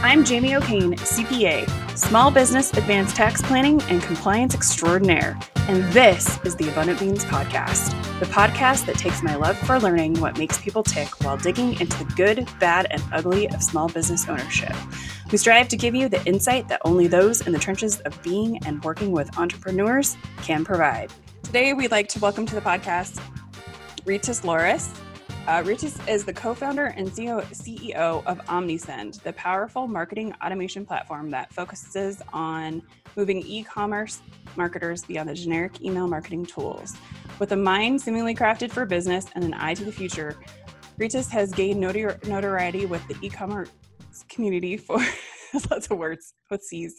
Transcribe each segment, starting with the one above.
I'm Jamie O'Kane, CPA, Small Business Advanced Tax Planning and Compliance Extraordinaire, and this is the Abundant Beans Podcast, the podcast that takes my love for learning what makes people tick while digging into the good, bad, and ugly of small business ownership. We strive to give you the insight that only those in the trenches of being and working with entrepreneurs can provide. Today, we'd like to welcome to the podcast Rytis Lauris. Uh, Rytis is the co founder and CEO of OmniSend, the powerful marketing automation platform that focuses on moving e commerce marketers beyond the generic email marketing tools. With a mind seemingly crafted for business and an eye to the future, Rytis has gained notori- notoriety with the e commerce community for lots of words with C's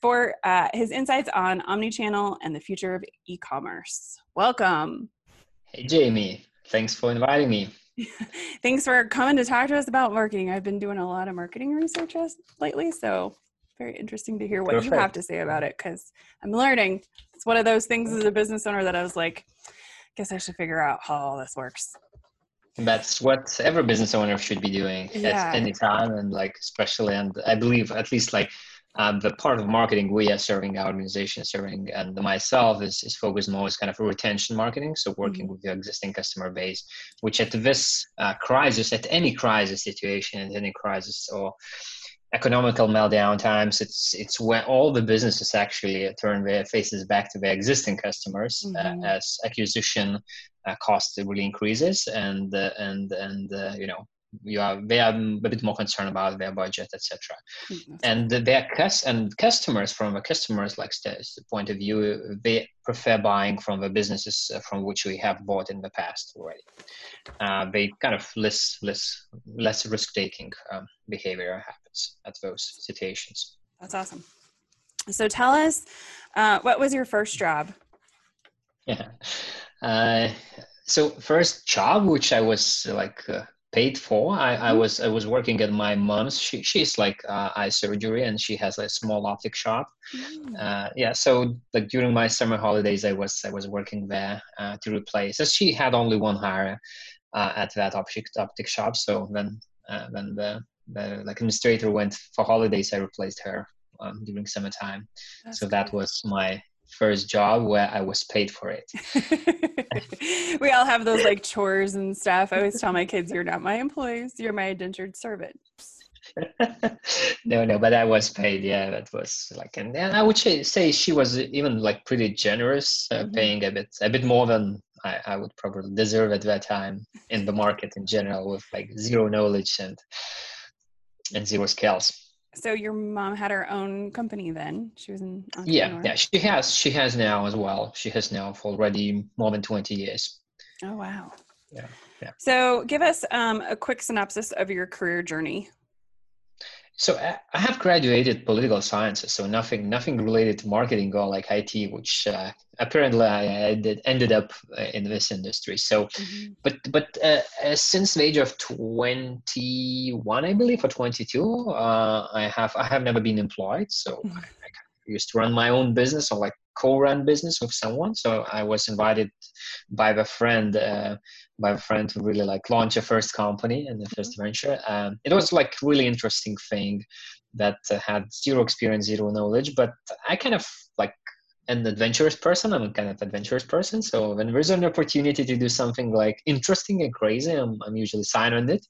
for uh, his insights on omnichannel and the future of e commerce. Welcome. Hey, Jamie. Thanks for inviting me. Thanks for coming to talk to us about marketing. I've been doing a lot of marketing research lately, so very interesting to hear what Perfect. you have to say about it because I'm learning. It's one of those things as a business owner that I was like, I guess I should figure out how all this works. That's what every business owner should be doing yeah. at any time, and like especially, and I believe at least like um, the part of marketing we are serving our organization serving and myself is, is focused more as kind of retention marketing so working mm-hmm. with the existing customer base which at this uh, crisis at any crisis situation at any crisis or economical meltdown times it's it's when all the businesses actually turn their faces back to their existing customers uh, mm-hmm. uh, as acquisition uh, cost really increases and uh, and and uh, you know you are they are a bit more concerned about their budget etc mm-hmm. and their cus- and customers from a customers like point of view they prefer buying from the businesses uh, from which we have bought in the past already. Uh, they kind of less less less risk taking um, behavior happens at those situations. That's awesome. So tell us uh, what was your first job? Yeah uh, so first job which i was like uh, paid for. I, I mm-hmm. was I was working at my mom's. She she's like uh, eye surgery and she has a small optic shop. Mm. Uh, yeah, so like during my summer holidays, I was I was working there uh, to replace. As she had only one hire uh, at that optic optic shop, so then uh, when the the like administrator went for holidays, I replaced her um, during summertime. That's so that was my first job where I was paid for it. we all have those like chores and stuff. I always tell my kids, "You're not my employees; you're my indentured servant." no, no, but I was paid. Yeah, that was like, and, and I would say, say she was even like pretty generous, uh, mm-hmm. paying a bit, a bit more than I, I would probably deserve at that time in the market in general, with like zero knowledge and and zero skills. So your mom had her own company then. She was in Yeah, yeah, she has she has now as well. She has now for already more than 20 years. Oh wow. Yeah. Yeah. So give us um, a quick synopsis of your career journey. So I have graduated political sciences, so nothing nothing related to marketing or like IT, which uh, apparently I, I did, ended up uh, in this industry. So, mm-hmm. but but uh, uh, since the age of twenty one, I believe, or twenty two, uh, I have I have never been employed. So mm-hmm. I, I used to run my own business or like co-run business with someone. So I was invited by a friend, uh, by a friend to really like launch a first company and the 1st mm-hmm. venture. Um, it was like really interesting thing that uh, had zero experience, zero knowledge, but I kind of like an adventurous person. I'm a kind of adventurous person. So when there's an opportunity to do something like interesting and crazy, I'm, I'm usually sign on it.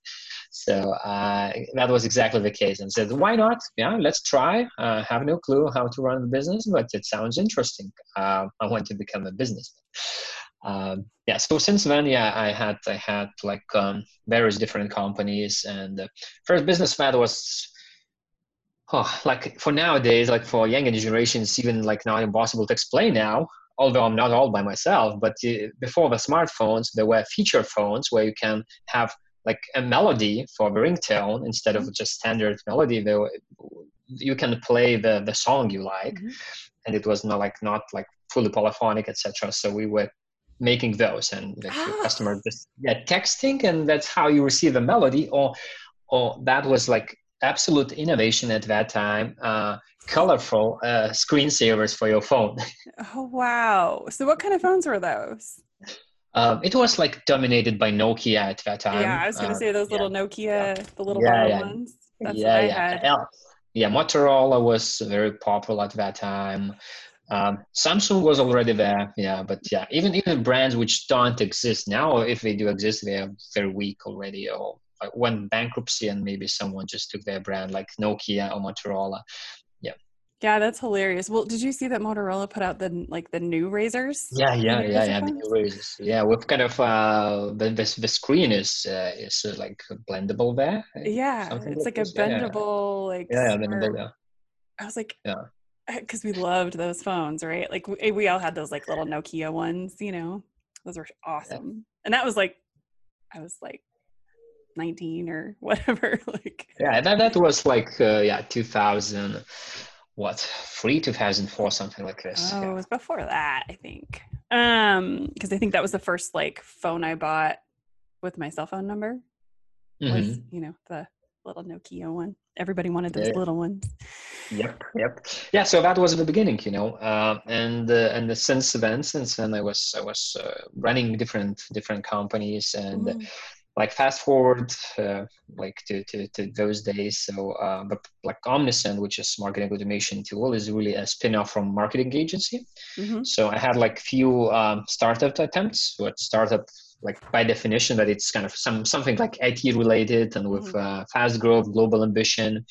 So uh, that was exactly the case and said, why not? Yeah, let's try. Uh, have no clue how to run the business, but it sounds interesting. Uh, I want to become a businessman. Um, yeah, so since then, yeah, I had I had like um, various different companies, and the first business fad was oh, like for nowadays, like for younger generations, even like not impossible to explain now. Although I'm not all by myself, but uh, before the smartphones, there were feature phones where you can have like a melody for the ringtone instead of just standard melody. There, you can play the the song you like, mm-hmm. and it was not like not like fully polyphonic, etc. So we were making those, and the ah. customer just yeah texting, and that's how you receive a melody. Or or that was like absolute innovation at that time. Uh, colorful uh, screensavers for your phone. oh wow! So what kind of phones were those? Um, it was like dominated by Nokia at that time. Yeah, I was gonna uh, say those little yeah. Nokia, the little yeah, yeah. ones. That's yeah, what I yeah. had. Yeah. yeah, Motorola was very popular at that time. Um, Samsung was already there, yeah, but yeah, even even brands which don't exist now, or if they do exist, they are very weak already, or like went bankruptcy, and maybe someone just took their brand, like Nokia or Motorola. Yeah, Yeah, that's hilarious. Well, did you see that Motorola put out the like the new razors? Yeah, yeah, new yeah, yeah. The new razors. Yeah, with kind of uh, the the, the screen is uh, is uh, like blendable there. uh, Yeah, something it's like a this. Yeah, yeah. bendable like. Yeah, yeah, smart- bendable. Yeah. I was like, Yeah. because we loved those phones, right? Like we, we all had those like little Nokia ones, you know. Those were awesome, and that was like, I was like, nineteen or whatever. like, Yeah, that that was like uh, yeah, two thousand, what three, two thousand four, something like this. oh, it was before that, I think. Um, because I think that was the first like phone I bought with my cell phone number. Was Mhm. you know the little Nokia one. Everybody wanted those Yeah. little ones. Yep, yep. Yeah, so that was the beginning, you know, uh, and uh, and since then, since then, I was I was uh, running different different companies, and Mhm. like fast forward uh, like to, to to those days. So, uh, but like Omnisend, which is marketing automation tool, is really a spin-off from marketing agency. Mhm. So I had like few um, startup attempts. What startup like by definition that it's kind of some something like IT related and with uh, fast growth, global ambition.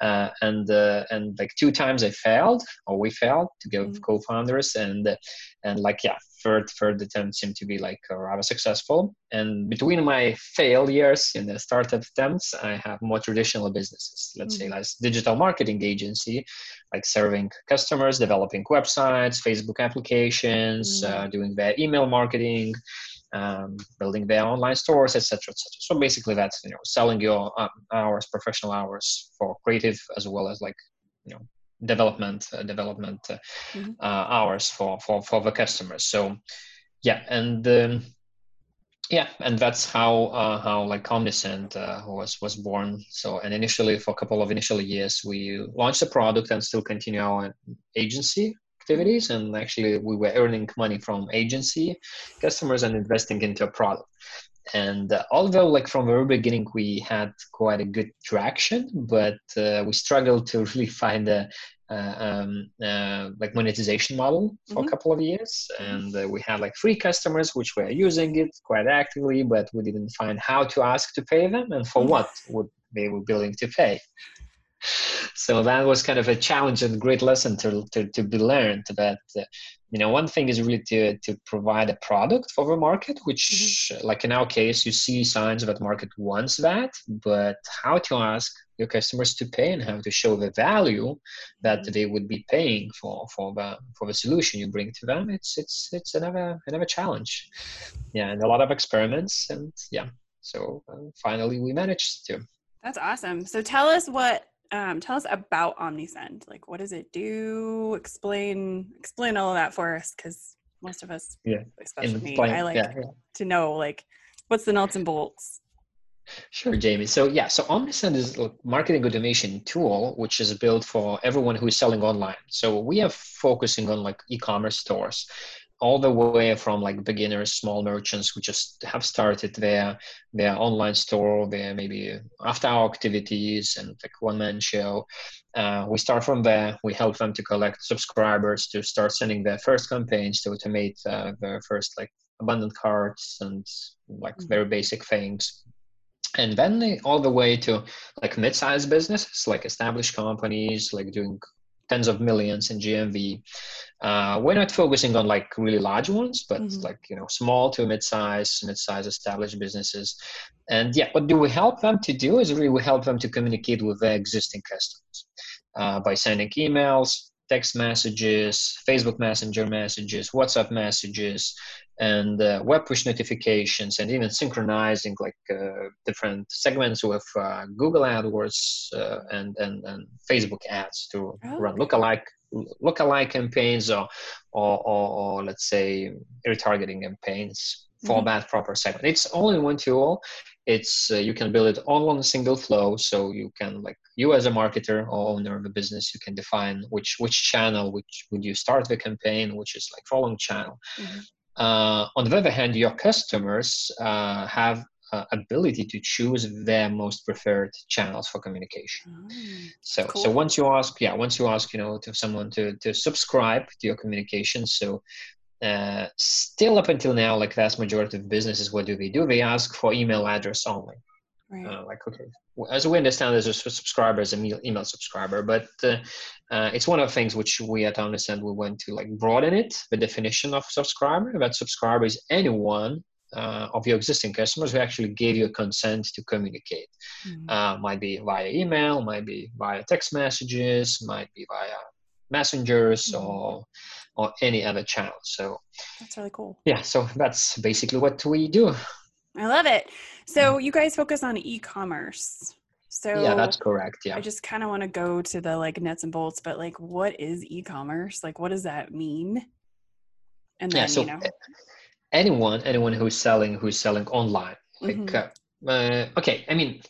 Uh, and uh, and like two times I failed or we failed to go with Mhm. co-founders and and like yeah third third attempt seemed to be like uh, rather successful and between my failures in the startup attempts I have more traditional businesses let's say Mhm. like digital marketing agency like serving customers developing websites Facebook applications Mhm. uh, doing their email marketing um, building their online stores, etc., etc. So basically, that's you know selling your uh, hours, professional hours for creative as well as like you know development, uh, development uh, Mhm. uh, hours for for for the customers. So yeah, and um, yeah, and that's how uh, how like Omnisend uh, was was born. So and initially for a couple of initial years, we launched the product and still continue our agency activities and actually we were earning money from agency customers and investing into a product and uh, although like from the very beginning we had quite a good traction but uh, we struggled to really find a uh, um, uh, like monetization model for Mhm. a couple of years and uh, we had like three customers which were using it quite actively but we didn't find how to ask to pay them and for Mhm. what would they were willing to pay so that was kind of a challenge and great lesson to, to, to be learned that uh, you know one thing is really to, to provide a product for the market which like in our case you see signs that market wants that but how to ask your customers to pay and how to show the value that Mhm. they would be paying for for the for the solution you bring to them it's it's it's another another challenge yeah and a lot of experiments and yeah so uh, finally we managed to That's awesome. So tell us what um, tell us about Omnisend. Like, what does it do? Explain explain all of that for us, because most of us, Yeah, especially me, I like yeah. to know like what's the nuts and bolts. Sure, Jamie. So yeah, so Omnisend is a marketing automation tool which is built for everyone who is selling online. So we are focusing on like e-commerce stores, all the way from like beginners, small merchants who just have started their their online store, their maybe after hour activities and like one man show. Uh, we start from there. We help them to collect subscribers to start sending their first campaigns to automate uh, their first like abandoned carts and like Mhm. very basic things and then they, all the way to like mid-sized businesses like established companies like doing tens of millions in gmv uh, we're not focusing on like really large ones but Mhm. like you know small to mid-size mid-size established businesses and yeah what do we help them to do is really we help them to communicate with their existing customers uh, by sending emails text messages facebook messenger messages whatsapp messages and uh, web push notifications and even synchronizing like uh, different segments with uh, Google AdWords uh, and, and and Facebook ads to Oh, run lookalike lookalike campaigns or or, or, or let's say retargeting campaigns for Mhm. proper segment. It's all in one tool. It's uh, you can build it all on a single flow, so you can like you as a marketer or owner of a business, you can define which which channel which would you start the campaign, which is like following channel Mhm. uh, on the other hand, your customers uh, have uh, ability to choose their most preferred channels for communication. Oh, so cool. so once you ask, yeah, once you ask, you know, to someone to to subscribe to your communication, so uh, still up until now, like vast majority of businesses, what do they do? They ask for email address only. Right. Uh, like okay, as we understand, there's a subscriber as an email subscriber, but uh, uh, it's one of the things which we at Understand we want to like broaden it, the definition of subscriber. That subscriber is anyone uh, of your existing customers who actually gave you a consent to communicate. Mm-hmm. Uh, might be via email, might be via text messages, might be via messengers mm-hmm. or or any other channel. So that's really cool. Yeah, so that's basically what we do. I love it. So mm-hmm. you guys focus on e-commerce. So yeah, that's correct. Yeah. I just kind of want to go to the like nuts and bolts, but like, what is e-commerce? Like, what does that mean? And then, yeah, so you know, anyone, anyone who's selling, who's selling online, like, mm-hmm. uh, uh, okay, I mean,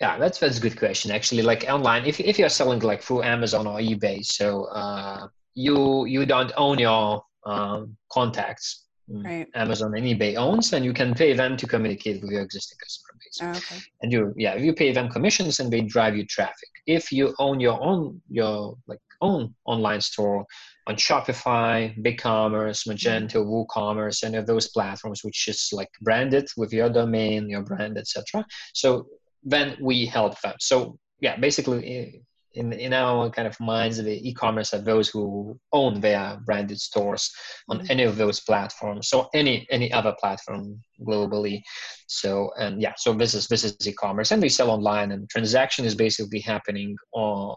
yeah, that's that's a good question. Actually, like online, if if you're selling like through Amazon or eBay, so uh, you you don't own your um, contacts Mm. right. Amazon and eBay owns, and you can pay them to communicate with your existing customer base. Oh, okay. And you, yeah, you pay them commissions, and they drive you traffic. If you own your own, your like own online store on Shopify, BigCommerce, Magento, mm. WooCommerce, any of those platforms, which is like branded with your domain, your brand, etc. So then we help them. So yeah, basically in in our kind of minds, the e-commerce are those who own their branded stores on mm-hmm. any of those platforms. So any any other platform globally. So and yeah, so this is this is e-commerce, and they sell online, and transaction is basically happening on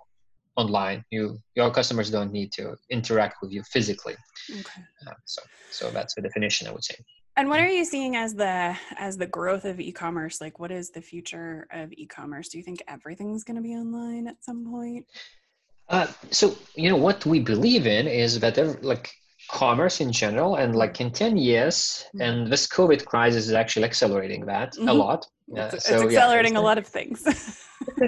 online. You your customers don't need to interact with you physically. Okay. Uh, so so that's the definition, I would say. And what are you seeing as the as the growth of e-commerce? Like what is the future of e-commerce? Do you think everything's going to be online at some point? Uh, so you know what we believe in is that like commerce in general and like in 10 years mm-hmm. and this covid crisis is actually accelerating that mm-hmm. a lot uh, it's, so, it's accelerating yeah, it's, a lot of things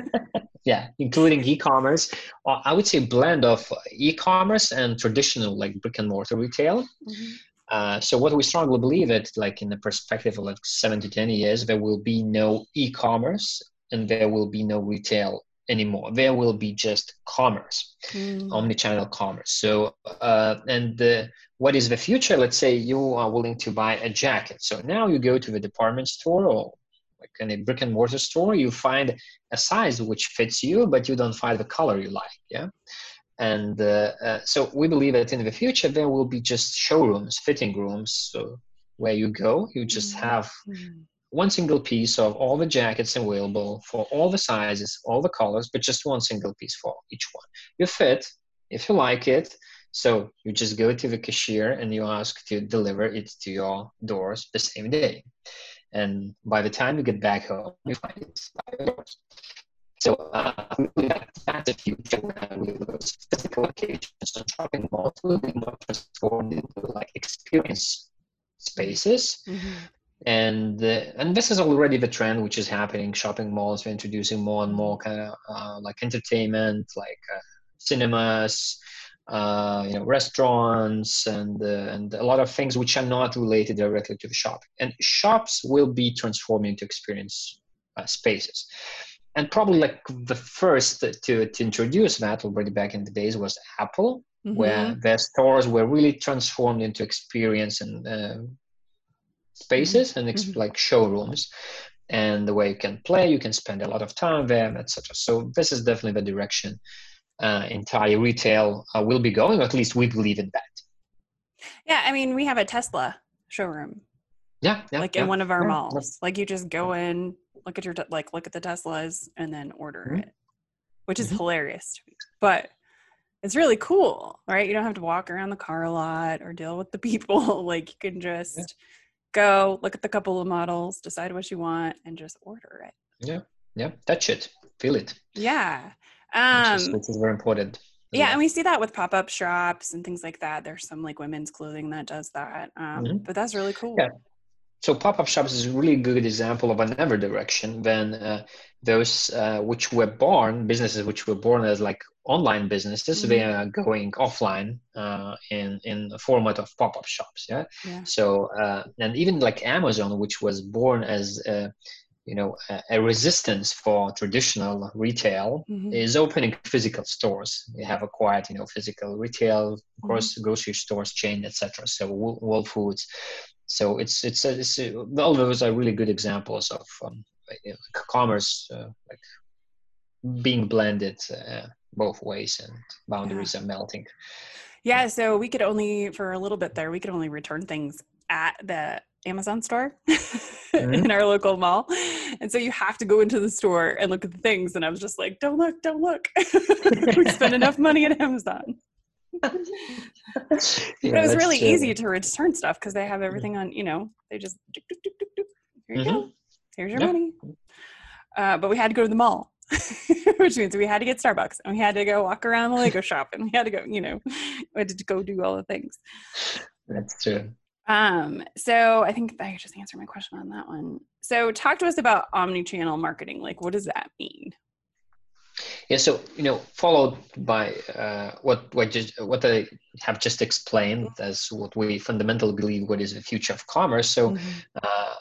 yeah including e-commerce uh, i would say blend of e-commerce and traditional like brick and mortar retail mm-hmm. Uh, so what we strongly believe that like in the perspective of like seven to 10 years, there will be no e-commerce and there will be no retail anymore. There will be just commerce, mm. omni-channel commerce. So, uh, and the, what is the future? Let's say you are willing to buy a jacket. So now you go to the department store or like in a brick and mortar store, you find a size which fits you, but you don't find the color you like. Yeah. And uh, uh, so we believe that in the future there will be just showrooms, fitting rooms, so where you go, you just mm-hmm. have mm-hmm. one single piece of all the jackets available for all the sizes, all the colors, but just one single piece for each one. You fit if you like it. So you just go to the cashier and you ask to deliver it to your doors the same day. And by the time you get back home, you find it by your doors. So uh, that's the future with those physical occasions and shopping malls will be more transformed into like experience spaces. Mm-hmm. And uh, and this is already the trend which is happening. Shopping malls are introducing more and more kind of uh, like entertainment, like uh, cinemas, uh, you know, restaurants, and uh, and a lot of things which are not related directly to the shop. And shops will be transformed into experience uh, spaces and probably like the first to, to introduce that already back in the days was Apple, mm-hmm. where their stores were really transformed into experience and uh, spaces mm-hmm. and ex- mm-hmm. like showrooms. And the way you can play, you can spend a lot of time there, etc. So this is definitely the direction uh, entire retail uh, will be going. Or at least we believe in that. Yeah, I mean, we have a Tesla showroom. Yeah, yeah like yeah, in one of our yeah, malls. Like you just go in, look at your like look at the Teslas and then order mm-hmm. it, which is mm-hmm. hilarious. But it's really cool, right? You don't have to walk around the car a lot or deal with the people. like you can just yeah. go look at the couple of models, decide what you want, and just order it. Yeah, yeah, touch it, feel it. Yeah, um, which, is, um, which is very important. Yeah, and we see that with pop-up shops and things like that. There's some like women's clothing that does that, um, mm-hmm. but that's really cool. Yeah so pop-up shops is a really good example of another direction when uh, those uh, which were born businesses which were born as like online businesses mm-hmm. they are going offline uh, in in the format of pop-up shops yeah, yeah. so uh, and even like amazon which was born as a, you know a, a resistance for traditional retail mm-hmm. is opening physical stores they have acquired you know physical retail of course mm-hmm. grocery stores chain etc so whole foods so it's it's, it's all those are really good examples of um, know, commerce uh, like being blended uh, both ways and boundaries yeah. are melting yeah so we could only for a little bit there we could only return things at the amazon store mm-hmm. in our local mall and so you have to go into the store and look at the things and i was just like don't look don't look we spend enough money at amazon yeah, it was really true. easy to return stuff because they have everything on you know they just here you mm-hmm. go here's your money uh, but we had to go to the mall which means we had to get Starbucks and we had to go walk around the Lego shop and we had to go, you know, we had to go do all the things. That's true. Um, so I think I just answered my question on that one. So talk to us about omni-channel marketing. Like, what does that mean? Yeah, so you know, followed by uh, what what just what I have just explained as what we fundamentally believe what is the future of commerce. So, mm-hmm. uh,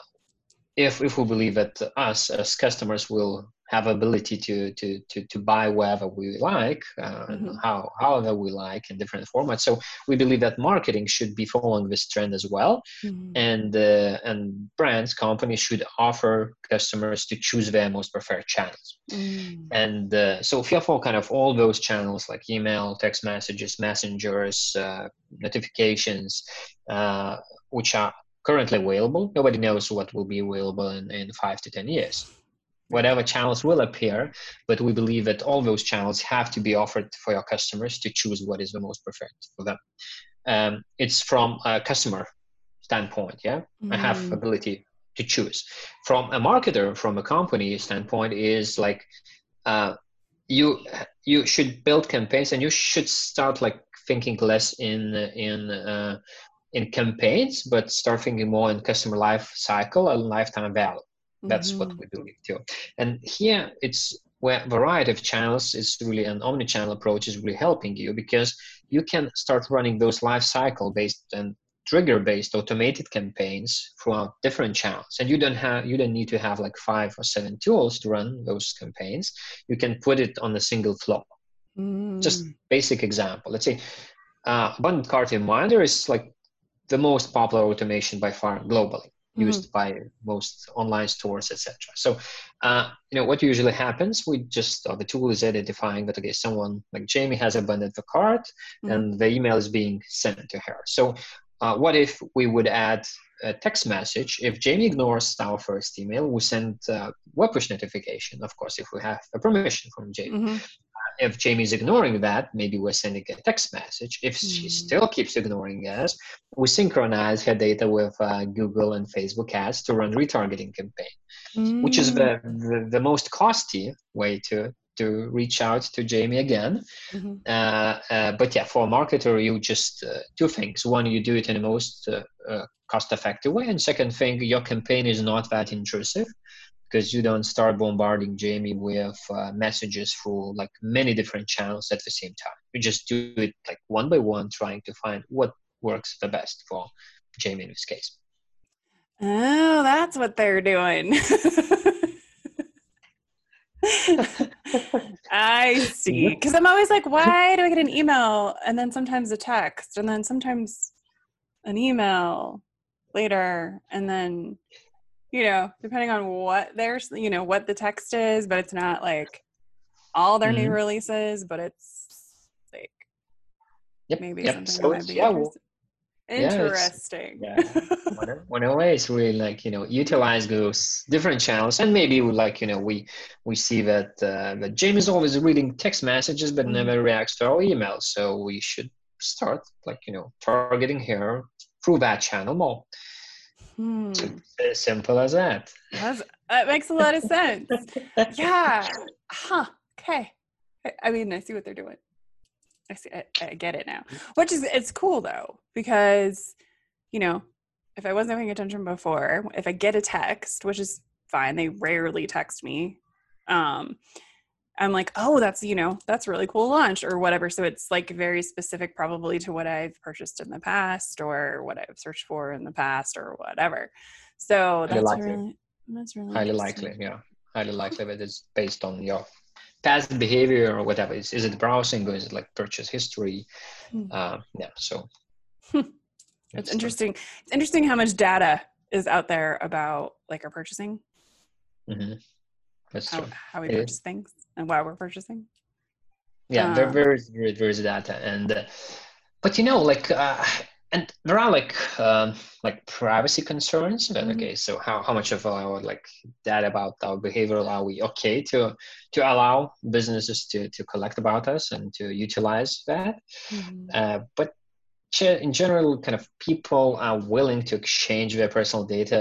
if if we believe that us as customers will have ability to to to, to buy wherever we like uh, mm-hmm. how however we like in different formats so we believe that marketing should be following this trend as well mm-hmm. and uh, and brands companies should offer customers to choose their most preferred channels mm-hmm. and uh, so if you kind of all those channels like email text messages messengers uh, notifications uh, which are currently available nobody knows what will be available in, in five to ten years whatever channels will appear, but we believe that all those channels have to be offered for your customers to choose what is the most preferred for them. Um, it's from a customer standpoint, yeah, mm. I have mm. ability to choose. From a marketer, from a company standpoint, is like uh, you you should build campaigns and you should start like thinking less in in uh, in campaigns, but start thinking more in customer life cycle and lifetime value. That's mm-hmm. what we believe too. And here it's where variety of channels is really an omni-channel approach is really helping you because you can start running those life cycle based and trigger based automated campaigns throughout different channels and you don't have you don't need to have like five or seven tools to run those campaigns you can put it on a single flow mm. just basic example let's say uh, abandoned cart reminder is like the most popular automation by far globally used mm-hmm. by most online stores etc so uh, you know what usually happens we just uh, the tool is identifying that okay someone like jamie has abandoned the cart mm-hmm. and the email is being sent to her. So uh, what if we would add a text message? If jamie ignores our first email we send a web push notification of course if we have a permission from jamie. Mm-hmm if Jamie's ignoring that, maybe we're sending a text message. If mm. she still keeps ignoring us, we synchronize her data with uh, Google and Facebook ads to run retargeting campaign, mm. which is the, mm. the, the, most costly way to to reach out to Jamie again. Mm-hmm. Uh, uh, but yeah, for a marketer, you just uh, two things. One, you do it in the most uh, uh, cost effective way, and second thing, your campaign is not that intrusive because you don't start bombarding Jamie with uh, messages through like many different channels at the same time. You just do it like one by one, trying to find what works the best for Jamie in this case. Oh, that's what they're doing. I see. Because I'm always like, why do I get an email and then sometimes a text and then sometimes an email later and then you know, depending on what there's, you know, what the text is, but it's not like all their mm-hmm. new releases, but it's like yep. maybe yep. something so that might be yeah, interesting. Yeah, yeah. when always really like you know utilize those different channels, and maybe we like you know we we see that uh, that Jamie is always reading text messages but mm-hmm. never reacts to our emails, so we should start like you know targeting her through that channel more. Hmm. As simple as that. That's, that makes a lot of sense. yeah. Huh. Okay. I mean, I see what they're doing. I see. I, I get it now. Which is it's cool though because you know if I wasn't paying attention before, if I get a text, which is fine, they rarely text me um, I'm like, oh, that's you know, that's really cool launch or whatever. So it's like very specific, probably to what I've purchased in the past or what I've searched for in the past or whatever. So that's really that's really highly likely yeah highly likely that it's based on your past behavior or whatever is, is it browsing or is it like purchase history Hmm. uh, yeah so It's interesting. It's interesting how much data is out there about like our purchasing, hmm that's how, true how we It is. purchase things, and why we're purchasing. yeah there, Um, there is there, there is data and uh, but you know like uh, and there are like um, like privacy concerns but Mhm. okay so how, how much of our like data about our behavior are we okay to to allow businesses to to collect about us and to utilize that Uh, but in general, kind of people are willing to exchange their personal data,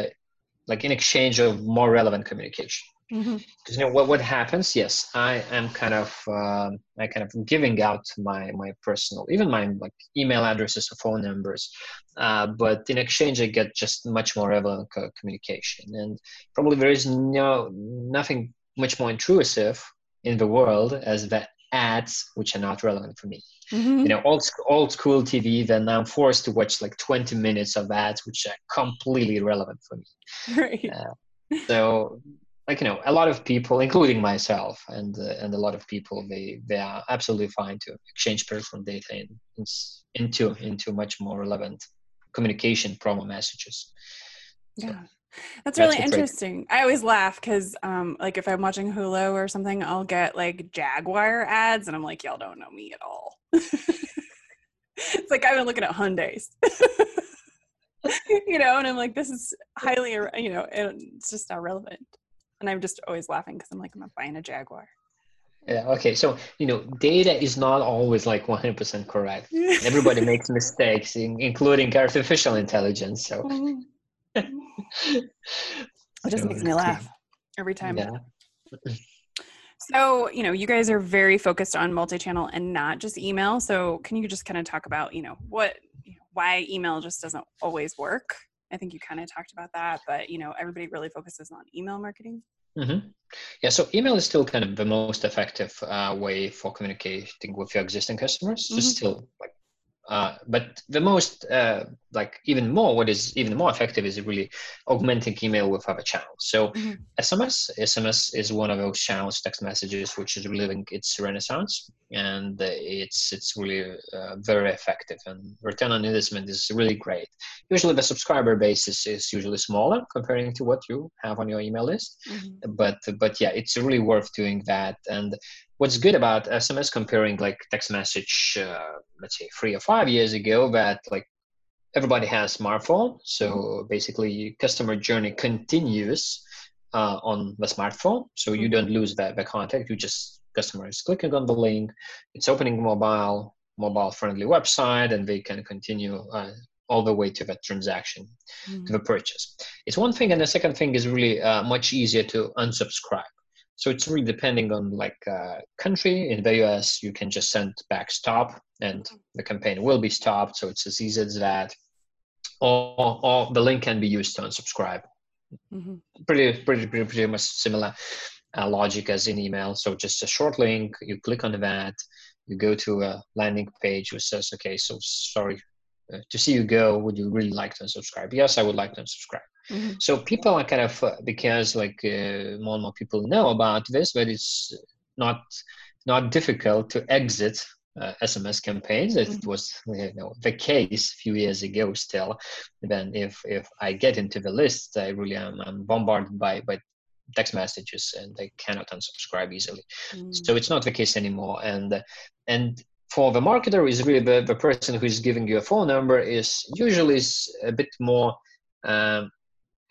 like in exchange of more relevant communication. Mhm. Because you know what, what happens? Yes, I am kind of um, I kind of giving out my my personal, even my like email addresses or phone numbers, uh, but in exchange I get just much more relevant co- communication, and probably there is no nothing much more intrusive in the world as the ads which are not relevant for me Mhm. you know old old school TV, then I'm forced to watch like 20 minutes of ads which are completely irrelevant for me. right. So like you know, a lot of people, including myself, and uh, and a lot of people, they they are absolutely fine to exchange personal data in, in, into into much more relevant communication promo messages. So, Yeah. That's that's really interesting. I always laugh because, um, like, if I'm watching Hulu or something, I'll get like Jaguar ads, and I'm like, y'all don't know me at all. it's like I've been looking at Hyundai's, you know, and I'm like, this is highly, you know, and it's just not relevant. And I'm just always laughing because I'm like, I'm not buying a Jaguar. Yeah. Okay. So you know, data is not always like 100% correct. Everybody makes mistakes, in, including artificial intelligence. So. Mm-hmm. it just so, makes me laugh every time. Yeah. So, you know, you guys are very focused on multi-channel and not just email. So, can you just kind of talk about, you know, what why email just doesn't always work? I think you kind of talked about that, but you know, everybody really focuses on email marketing. hmm Yeah, so email is still kind of the most effective uh, way for communicating with your existing customers. Mhm. Just still like, uh, but the most uh, like even more, what is even more effective is really augmenting email with other channels. So Mhm. SMS, SMS is one of those channels, text messages, which is reliving its renaissance, and it's it's really uh, very effective, and return on investment is really great. Usually, the subscriber base is, is usually smaller comparing to what you have on your email list but but yeah it's really worth doing that and what's good about sms comparing like text message uh, let's say three or five years ago that like everybody has smartphone so basically customer journey continues uh, on the smartphone so you Mhm. don't lose that the contact you just customer is clicking on the link it's opening mobile mobile friendly website and they can continue uh, all the way to that transaction Mhm. to the purchase. It's one thing, and the second thing is really uh, much easier to unsubscribe. So it's really depending on like uh, country. In the US, you can just send back stop, and the campaign will be stopped. So it's as easy as that. Or, or the link can be used to unsubscribe. Mhm. Pretty, pretty, pretty, pretty much similar uh, logic as in email. So just a short link. You click on that. You go to a landing page which says, "Okay, so sorry uh, to see you go. Would you really like to unsubscribe?" Yes, I would like to unsubscribe. Mhm. So people are kind of uh, because like uh, more and more people know about this, but it's not not difficult to exit uh, SMS campaigns. It Mhm. was you know the case a few years ago. Still, then if if I get into the list, I really am I'm bombarded by by text messages and I cannot unsubscribe easily. Mhm. So it's not the case anymore. And and for the marketer is really the, the person who is giving you a phone number is usually a bit more um,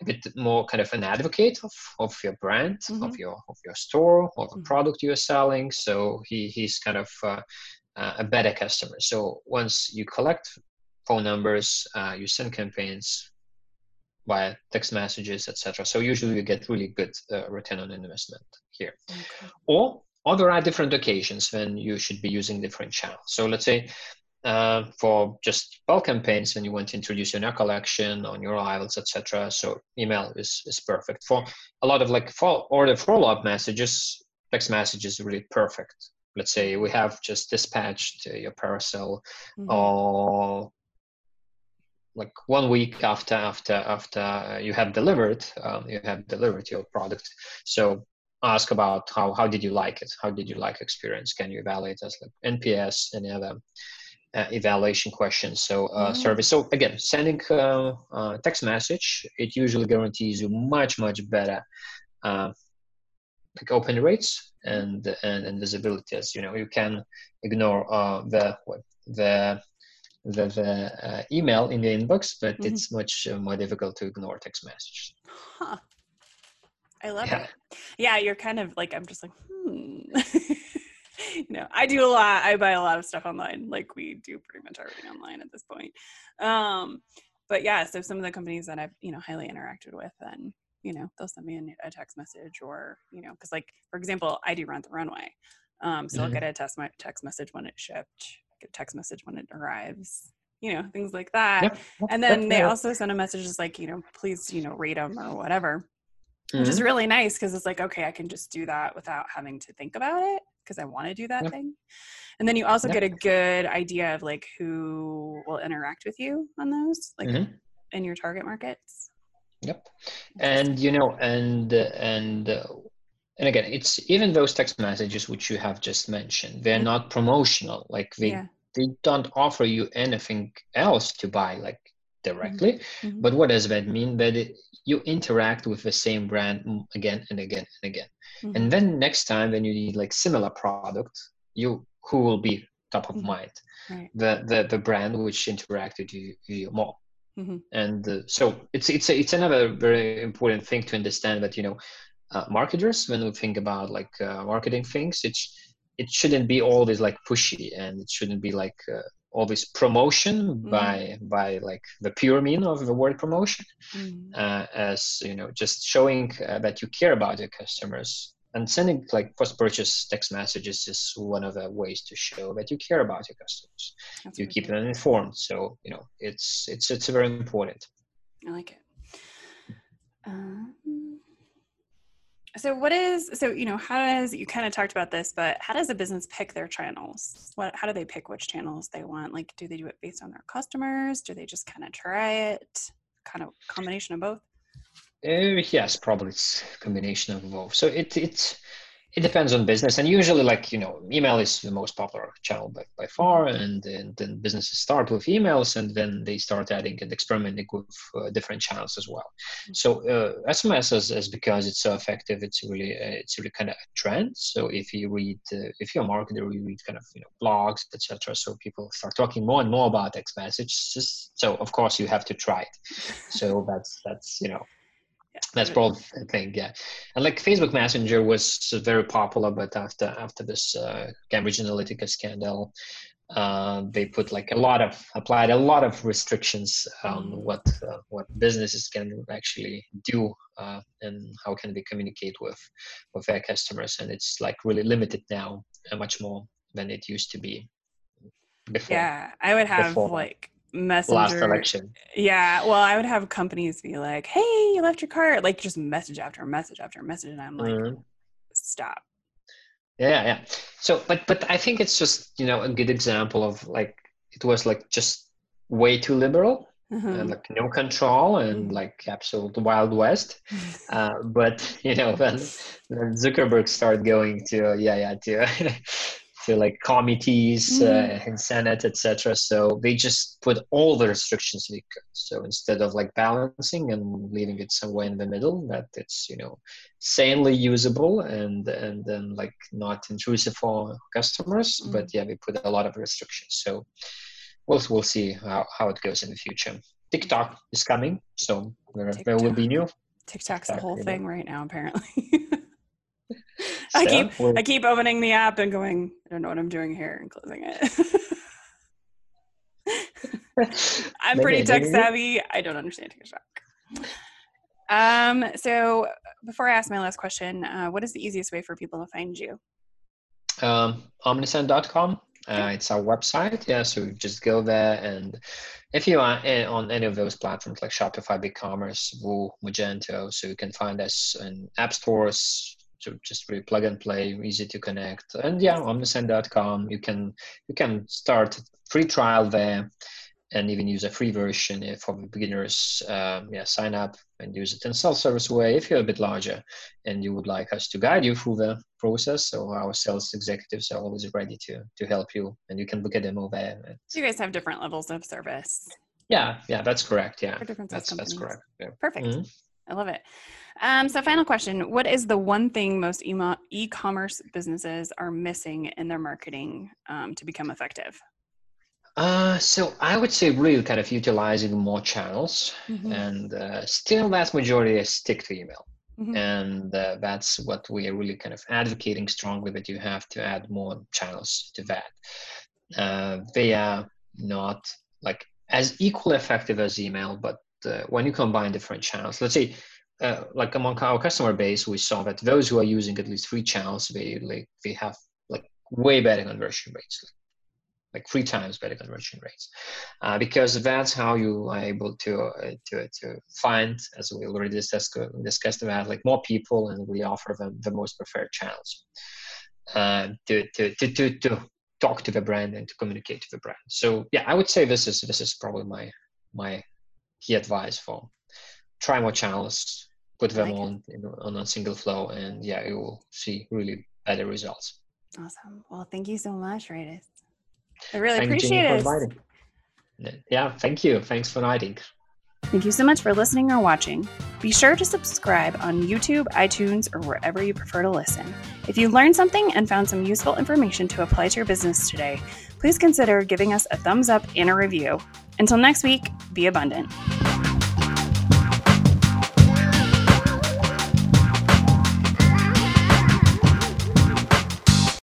a bit more kind of an advocate of, of your brand, of Mhm. your of your store, or the Mhm. product you are selling. So he he's kind of uh, uh, a better customer. So once you collect phone numbers, uh, you send campaigns via text messages, etc. So usually you get really good uh, return on investment here. Okay. Or or there are different occasions when you should be using different channels. So let's say uh, for just bulk campaigns when you want to introduce your new collection on your rivals, etc. So email is, is perfect for a lot of like follow, or the follow-up messages. text message is really perfect. Let's say we have just dispatched your parcel mm-hmm. or like one week after after after you have delivered um, you have delivered your product so ask about how how did you like it how did you like experience can you evaluate as like nps any other uh, evaluation questions so uh, mm-hmm. service so again sending uh, uh, text message it usually guarantees you much much better uh, like open rates and, and and visibility as you know you can ignore uh, the the the, the uh, email in the inbox, but mm-hmm. it's much uh, more difficult to ignore text messages. Huh. I love yeah. it. Yeah, you're kind of like I'm just like, hmm. you know, I do a lot. I buy a lot of stuff online. Like we do pretty much everything online at this point. Um, but yeah, so some of the companies that I've you know highly interacted with, then you know they'll send me a, a text message or you know because like for example, I do rent the runway. Um, so mm-hmm. I'll get a text, text message when it shipped get a text message when it arrives you know things like that yep. and then they also send a message just like you know please you know rate them or whatever mm-hmm. which is mm-hmm. really nice because it's like okay i can just do that without having to think about it because i want to do that yep. thing and then you also yep. get a good idea of like who will interact with you on those like mm-hmm. in your target markets yep and you know and and uh, and again it's even those text messages which you have just mentioned they're not promotional like they yeah. they don't offer you anything else to buy like directly mm-hmm. mm-hmm. but what does that mean that it, you interact with the same brand again and again and again mm-hmm. and then next time when you need like similar product you who will be top of mm-hmm. mind right. the, the the brand which interacted you, you more Mm-hmm. And uh, so it's it's a, it's another very important thing to understand that you know uh, marketers when we think about like uh, marketing things it's it shouldn't be always like pushy and it shouldn't be like uh, always promotion mm. by by like the pure mean of the word promotion mm. as you know just showing uh, that you care about your customers. And sending like post purchase text messages is one of the ways to show that you care about your customers. That's you keep them informed. So you know it's it's it's very important. I like it. Um, so what is so you know how does you kind of talked about this but how does a business pick their channels? What how do they pick which channels they want? Like do they do it based on their customers? Do they just kind of try it? Kind of combination of both? Uh, yes probably it's combination of both. So it it's it depends on business. And usually like you know email is the most popular channel by, by far. And, and then businesses start with emails and then they start adding and experimenting with uh, different channels as well. Mm-hmm. so uh, sms is, is, because it's so effective it's really uh, it's really kind of a trend. So if you read uh, if you're a marketer you read kind of you know blogs etc so people start talking more and more about text messages. So of course you have to try it. So that's that's you know that's probably the thing, yeah. And like Facebook Messenger was very popular, but after after this uh, Cambridge Analytica scandal, uh, they put like a lot of applied a lot of restrictions on what uh, what businesses can actually do uh, and how can they communicate with with their customers, and it's like really limited now, uh, much more than it used to be before. Yeah, I would have before. like messenger last election yeah well i would have companies be like hey you left your card like just message after message after message and i'm like mm-hmm. stop yeah yeah so but but i think it's just you know a good example of like it was like just way too liberal mm-hmm. and like no control and mm-hmm. like absolute wild west uh, but you know then, then zuckerberg started going to yeah yeah to to like committees mm. uh, in Senate, etc. So they just put all the restrictions they could. So instead of like balancing and leaving it somewhere in the middle, that it's you know sanely usable and and then like not intrusive for customers, mm. but yeah, we put a lot of restrictions. So we'll we'll see how, how it goes in the future. TikTok is coming, so there, there will be new. TikTok's TikTok, a whole thing know. right now, apparently. I keep I keep opening the app and going, I don't know what I'm doing here and closing it. I'm pretty tech savvy. I don't understand TikTok. Um, so before I ask my last question, uh, what is the easiest way for people to find you? Um, omnisend.com. Uh, it's our website. Yeah, so just go there, and if you are on any of those platforms like Shopify, BigCommerce, Woo, Magento, so you can find us in app stores, just really plug and play, easy to connect. And yeah, omnisend.com, you can you can start free trial there and even use a free version for beginners. Um, yeah, sign up and use it in self-service way if you're a bit larger and you would like us to guide you through the process. So our sales executives are always ready to to help you, and you can look at them over there. So you guys have different levels of service. Yeah, yeah, that's correct. Yeah, that's that's correct. Yeah. Perfect. Mm-hmm. I love it. Um, so, final question: What is the one thing most e-commerce businesses are missing in their marketing um, to become effective? Uh, so I would say really kind of utilizing more channels, mm-hmm. and uh, still vast majority is stick to email, mm-hmm. and uh, that's what we are really kind of advocating strongly that you have to add more channels to that. Uh, they are not like as equally effective as email, but uh, when you combine different channels, let's say. Uh, like among our customer base, we saw that those who are using at least three channels, they like they have like way better conversion rates, like three times better conversion rates, uh, because that's how you are able to uh, to to find, as we already discussed discussed about, like more people, and we offer them the most preferred channels uh, to, to to to to talk to the brand and to communicate to the brand. So yeah, I would say this is this is probably my my key advice for try more channels, put them like on on a single flow, and yeah, you will see really better results. Awesome. Well, thank you so much, Rytis. I really thank appreciate it. Yeah, thank you. Thanks for inviting. Thank you so much for listening or watching. Be sure to subscribe on YouTube, iTunes, or wherever you prefer to listen. If you learned something and found some useful information to apply to your business today, please consider giving us a thumbs up and a review. Until next week, be abundant.